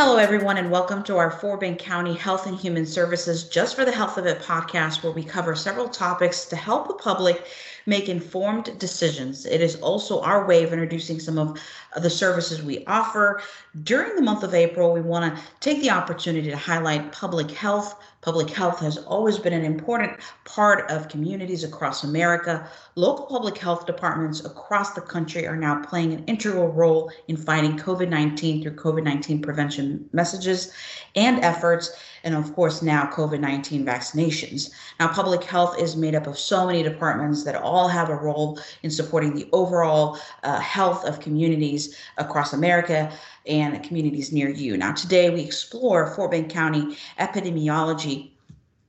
Hello, everyone, and welcome to our Fort Bend County Health and Human Services Just for the Health of It podcast, where we cover several topics to help the public make informed decisions. It is also our way of introducing some of the services we offer. During the month of April, we want to take the opportunity to highlight public health. Public health has always been an important part of communities across America. Local public health departments across the country are now playing an integral role in fighting COVID 19 through COVID 19 prevention messages and efforts and of course now COVID-19 vaccinations. Now public health is made up of so many departments that all have a role in supporting the overall uh, health of communities across America and communities near you. Now today we explore Fort Bend County epidemiology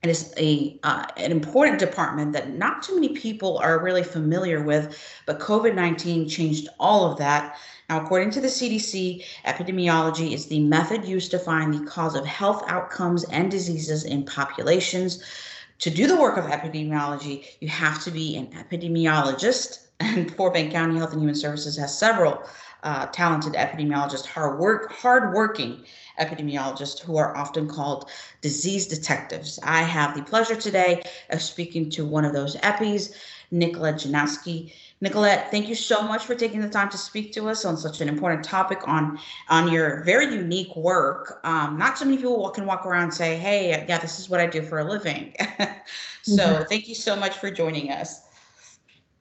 And it is a uh, an important department that not too many people are really familiar with, but COVID nineteen changed all of that. Now, according to the CDC, epidemiology is the method used to find the cause of health outcomes and diseases in populations. To do the work of epidemiology, you have to be an epidemiologist, and Fort Bend County Health and Human Services has several uh, talented epidemiologists, hard work, hardworking epidemiologists who are often called disease detectives. I have the pleasure today of speaking to one of those epis, Nicolette Janoski. Nicolette, thank you so much for taking the time to speak to us on such an important topic on on your very unique work. Um, not so many people can walk around and say, "Hey, yeah, this is what I do for a living." so, mm-hmm. thank you so much for joining us.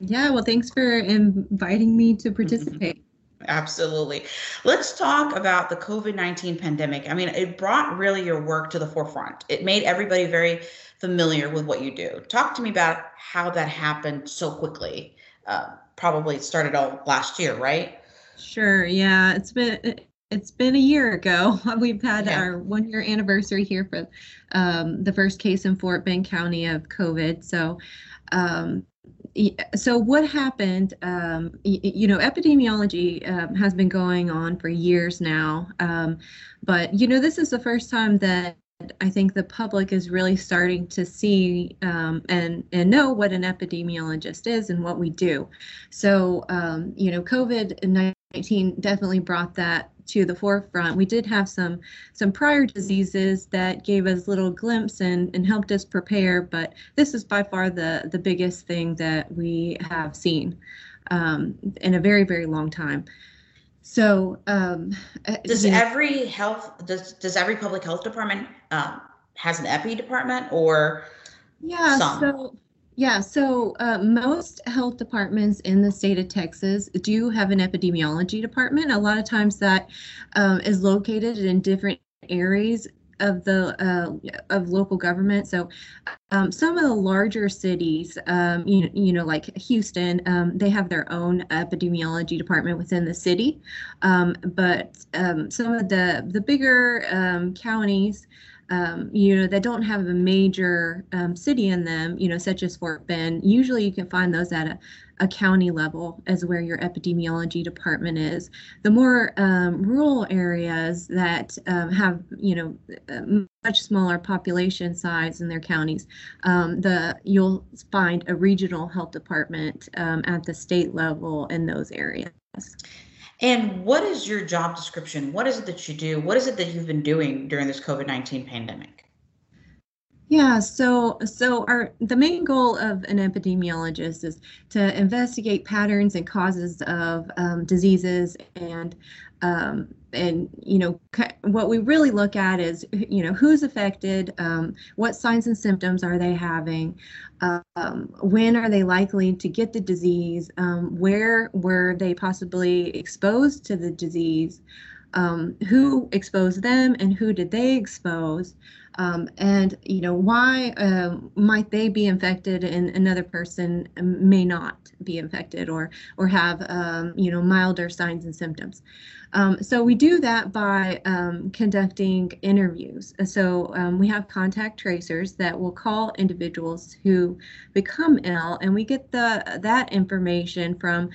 Yeah, well, thanks for inviting me to participate. Absolutely. Let's talk about the COVID 19 pandemic. I mean, it brought really your work to the forefront. It made everybody very familiar with what you do. Talk to me about how that happened so quickly. Uh, probably started all last year, right? Sure. Yeah. It's been. It's been a year ago. We've had yeah. our one year anniversary here for um, the first case in Fort Bend County of COVID. So, um, so what happened um, you know epidemiology um, has been going on for years now um, but you know this is the first time that I think the public is really starting to see um, and and know what an epidemiologist is and what we do. So um, you know, COVID nineteen definitely brought that to the forefront. We did have some some prior diseases that gave us little glimpse and, and helped us prepare, but this is by far the the biggest thing that we have seen um, in a very very long time. So um, uh, does every health does does every public health department um, has an epi department or yeah some? so yeah, so uh, most health departments in the state of Texas do have an epidemiology department. A lot of times that um, is located in different areas of the uh, of local government. So um, some of the larger cities, um, you know, you know, like Houston, um, they have their own epidemiology department within the city. Um, but um, some of the the bigger um, counties um, you know, that don't have a major um, city in them, you know, such as Fort Bend, usually you can find those at a, a county level as where your epidemiology department is. The more um, rural areas that um, have, you know, uh, much smaller population size in their counties, um, the you'll find a regional health department um, at the state level in those areas. And what is your job description? What is it that you do? What is it that you've been doing during this COVID 19 pandemic? Yeah, so so our the main goal of an epidemiologist is to investigate patterns and causes of um, diseases and um, and you know what we really look at is you know who's affected um, what signs and symptoms are they having um, when are they likely to get the disease um, where were they possibly exposed to the disease um, who exposed them and who did they expose um, and you know why uh, might they be infected and another person may not be infected or or have um, you know milder signs and symptoms um, so we do that by um, conducting interviews. So um, we have contact tracers that will call individuals who become ill, and we get the that information from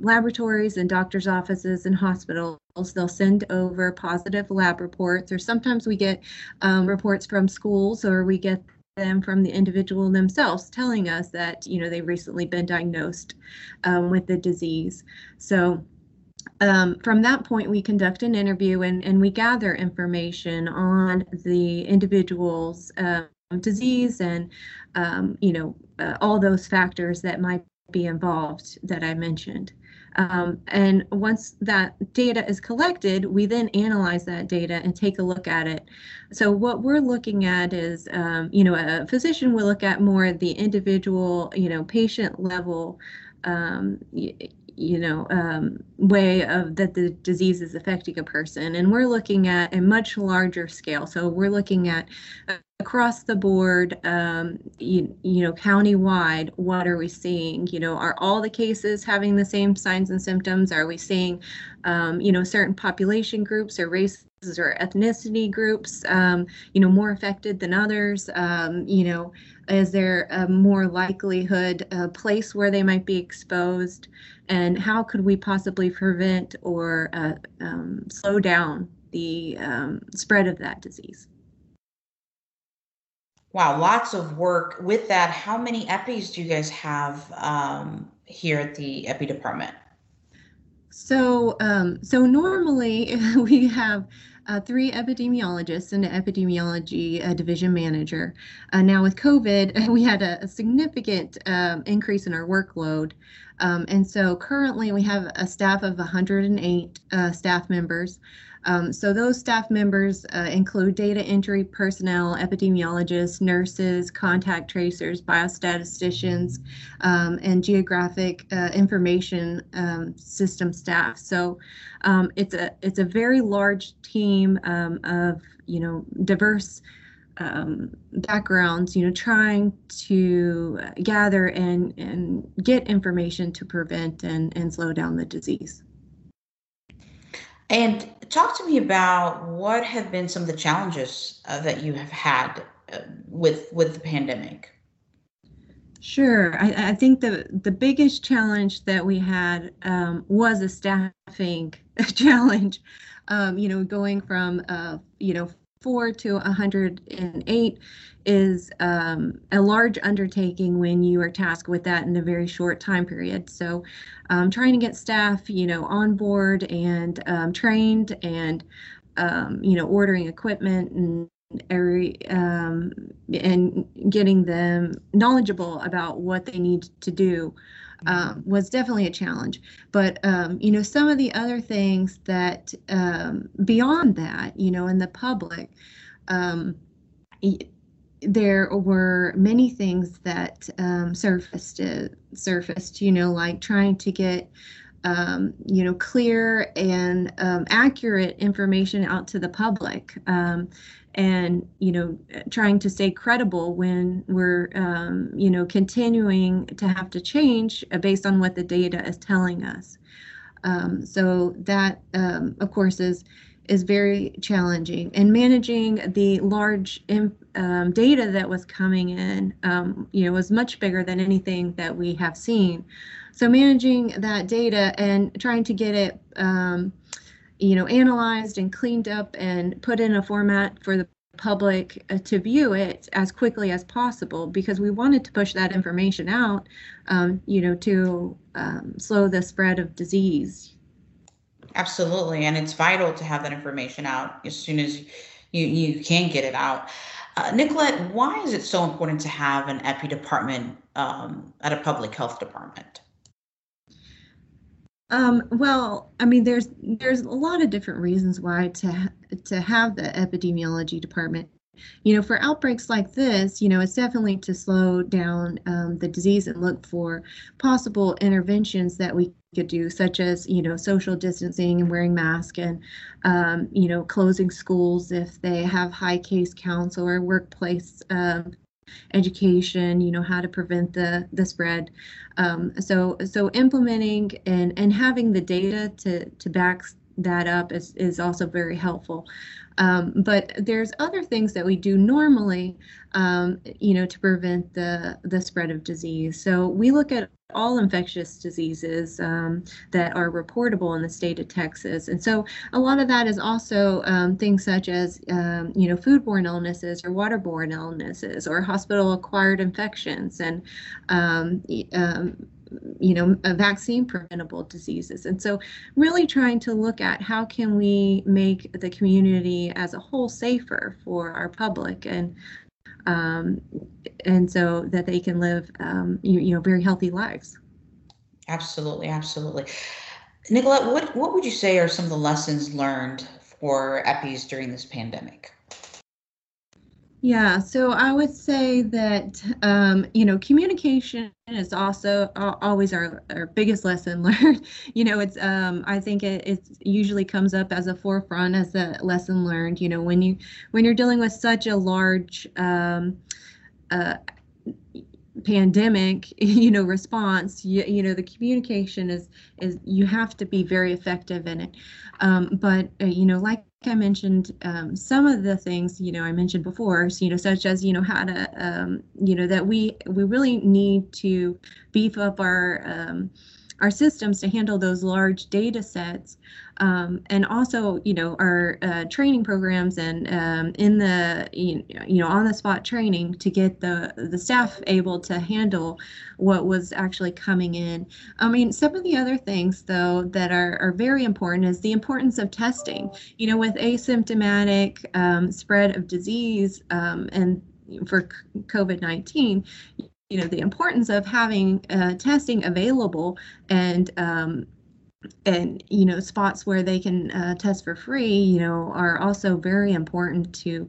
laboratories and doctors' offices and hospitals. They'll send over positive lab reports, or sometimes we get um, reports from schools, or we get them from the individual themselves telling us that you know they've recently been diagnosed um, with the disease. So um, from that point, we conduct an interview and, and we gather information on the individual's um, disease and, um, you know, uh, all those factors that might be involved that I mentioned. Um, and once that data is collected, we then analyze that data and take a look at it. So what we're looking at is, um, you know, a physician will look at more the individual, you know, patient level um, you know um, way of that the disease is affecting a person and we're looking at a much larger scale so we're looking at across the board um, you, you know county-wide what are we seeing? You know are all the cases having the same signs and symptoms? Are we seeing um, you know certain population groups or races or ethnicity groups um, you know more affected than others? Um, you know is there a more likelihood a place where they might be exposed? And how could we possibly prevent or uh, um, slow down the um, spread of that disease wow lots of work with that how many epis do you guys have um, here at the epi department so um, so normally we have uh, three epidemiologists and an epidemiology uh, division manager. Uh, now with COVID, we had a, a significant um, increase in our workload. Um, and so currently we have a staff of 108 uh, staff members. Um, so those staff members uh, include data entry personnel, epidemiologists, nurses, contact tracers, biostatisticians, um, and geographic uh, information um, system staff. So um, it's a it's a very large team um, of you know diverse um, backgrounds, you know, trying to gather and, and get information to prevent and, and slow down the disease. And talk to me about what have been some of the challenges uh, that you have had uh, with with the pandemic. Sure, I, I, think the the biggest challenge that we had um, was a staffing challenge. Um, you know, going from uh, you know four to 108 is um, a large undertaking when you are tasked with that in a very short time period. So, um, trying to get staff, you know, on board and um, trained, and um, you know, ordering equipment and every um, and getting them knowledgeable about what they need to do um, was definitely a challenge. But um, you know, some of the other things that um, beyond that, you know, in the public, um, there were many things that um, surfaced. Uh, surfaced, you know, like trying to get um, you know, clear and accurate information out to the public. And you know trying to stay credible when we're um, you know continuing to have to change based on what the data is telling us. Um, so that um, of course is is very challenging. And managing the large um, data that was coming in um, you know was much bigger than anything that we have seen. So managing that data and trying to get it um, you know, analyzed and cleaned up and put in a format for the public uh, to view it as quickly as possible because we wanted to push that information out, um, you know, to um, slow the spread of disease. Absolutely, and it's vital to have that information out as soon as you you can get it out. Uh, Nicolette, why is it so important to have an epi department um, at a public health department? Um, well, I mean, there's there's a lot of different reasons why to to have the epidemiology department. You know, for outbreaks like this, you know, it's definitely to slow down um, the disease and look for possible interventions that we could do, such as you know social distancing and wearing masks, and um, you know closing schools if they have high case counts or workplace um, education you know how to prevent the the spread. Um, so so implementing and and having the data to to back that up is is also very helpful. Um, but there's other things that we do normally um, you know to prevent the the spread of disease. So we look at all infectious diseases um, that are reportable in the state of Texas. And so a lot of that is also um, things such as, um, you know, foodborne illnesses or waterborne illnesses or hospital acquired infections and um, um, you know, vaccine preventable diseases. And so, really trying to look at how can we make the community as a whole safer for our public and um, and so that they can live um, you, you know very healthy lives. Absolutely, absolutely. Nicolette, what what would you say are some of the lessons learned for EPIs during this pandemic? Yeah, so I would say that um, you know communication is also uh, always our, our biggest lesson learned. you know, it's um, I think it it usually comes up as a forefront as a lesson learned. You know, when you when you're dealing with such a large um, uh, pandemic you know response you, you know the communication is is you have to be very effective in it. Um, but uh, you know like I mentioned um, some of the things you know I mentioned before, you know, such as you know how to um, you know that we we really need to beef up our um, our systems to handle those large data sets um, and also you know our uh, training programs and um, in the you know on the spot training to get the the staff able to handle what was actually coming in. I mean some of the other things though that are, are very important is the importance of testing. You know with asymptomatic um, spread of disease um, and for covid-19 you know the importance of having uh, testing available and um, and you know spots where they can uh, test for free you know are also very important to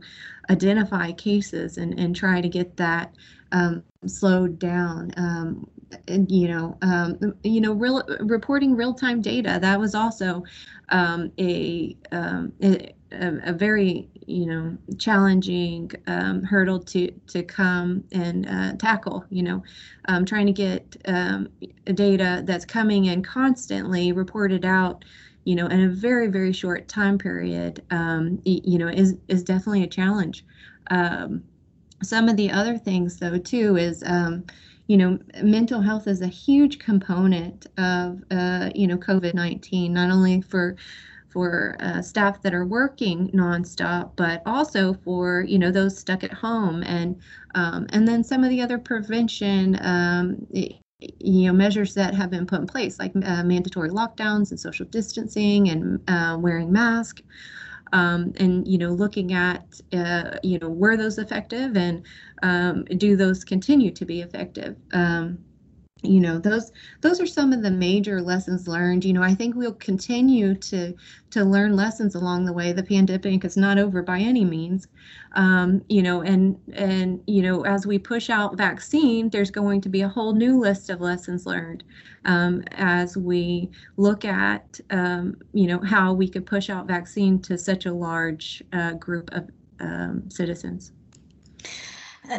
identify cases and, and try to get that um, slowed down. Um, and you know um, you know real reporting real-time data that was also um, a, um, a, a very you know challenging um, hurdle to to come and uh, tackle you know. Um, trying to get um, data that's coming in constantly reported out you know in a very very short time period um, you know is is definitely a challenge. Um, some of the other things though too is um, you know mental health is a huge component of uh, you know covid-19 not only for for uh, staff that are working nonstop, but also for you know those stuck at home, and um, and then some of the other prevention. Um, you know measures that have been put in place like uh, mandatory lockdowns and social distancing and uh, wearing masks um, and you know looking at uh, you know were those effective and um, do those continue to be effective um, you know those those are some of the major lessons learned. You know i think we'll continue to to learn lessons along the way. The pandemic is not over by any means. Um, you know and and you know as we push out vaccine there's going to be a whole new list of lessons learned um, as we look at um, you know how we could push out vaccine to such a large uh, group of um, citizens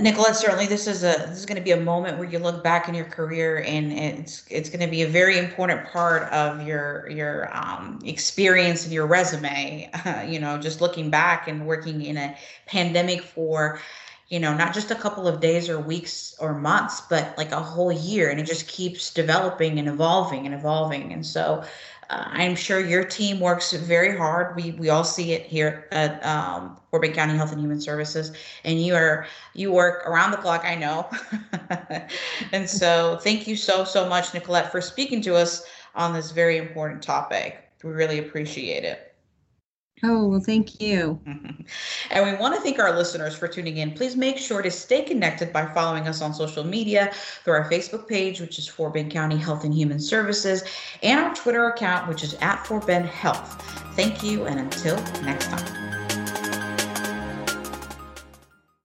Nicolette, certainly this is a this is going to be a moment where you look back in your career, and it's it's going to be a very important part of your your um, experience and your resume. Uh, you know, just looking back and working in a pandemic for, you know, not just a couple of days or weeks or months, but like a whole year, and it just keeps developing and evolving and evolving. And so, I'm sure your team works very hard. We we all see it here at um, County Health and Human Services, and you are you work around the clock. I know, and so thank you so so much, Nicolette, for speaking to us on this very important topic. We really appreciate it. Oh, well, thank you. and we want to thank our listeners for tuning in. Please make sure to stay connected by following us on social media through our Facebook page, which is Fort Bend County Health and Human Services, and our Twitter account, which is at Fort Bend Health. Thank you, and until next time.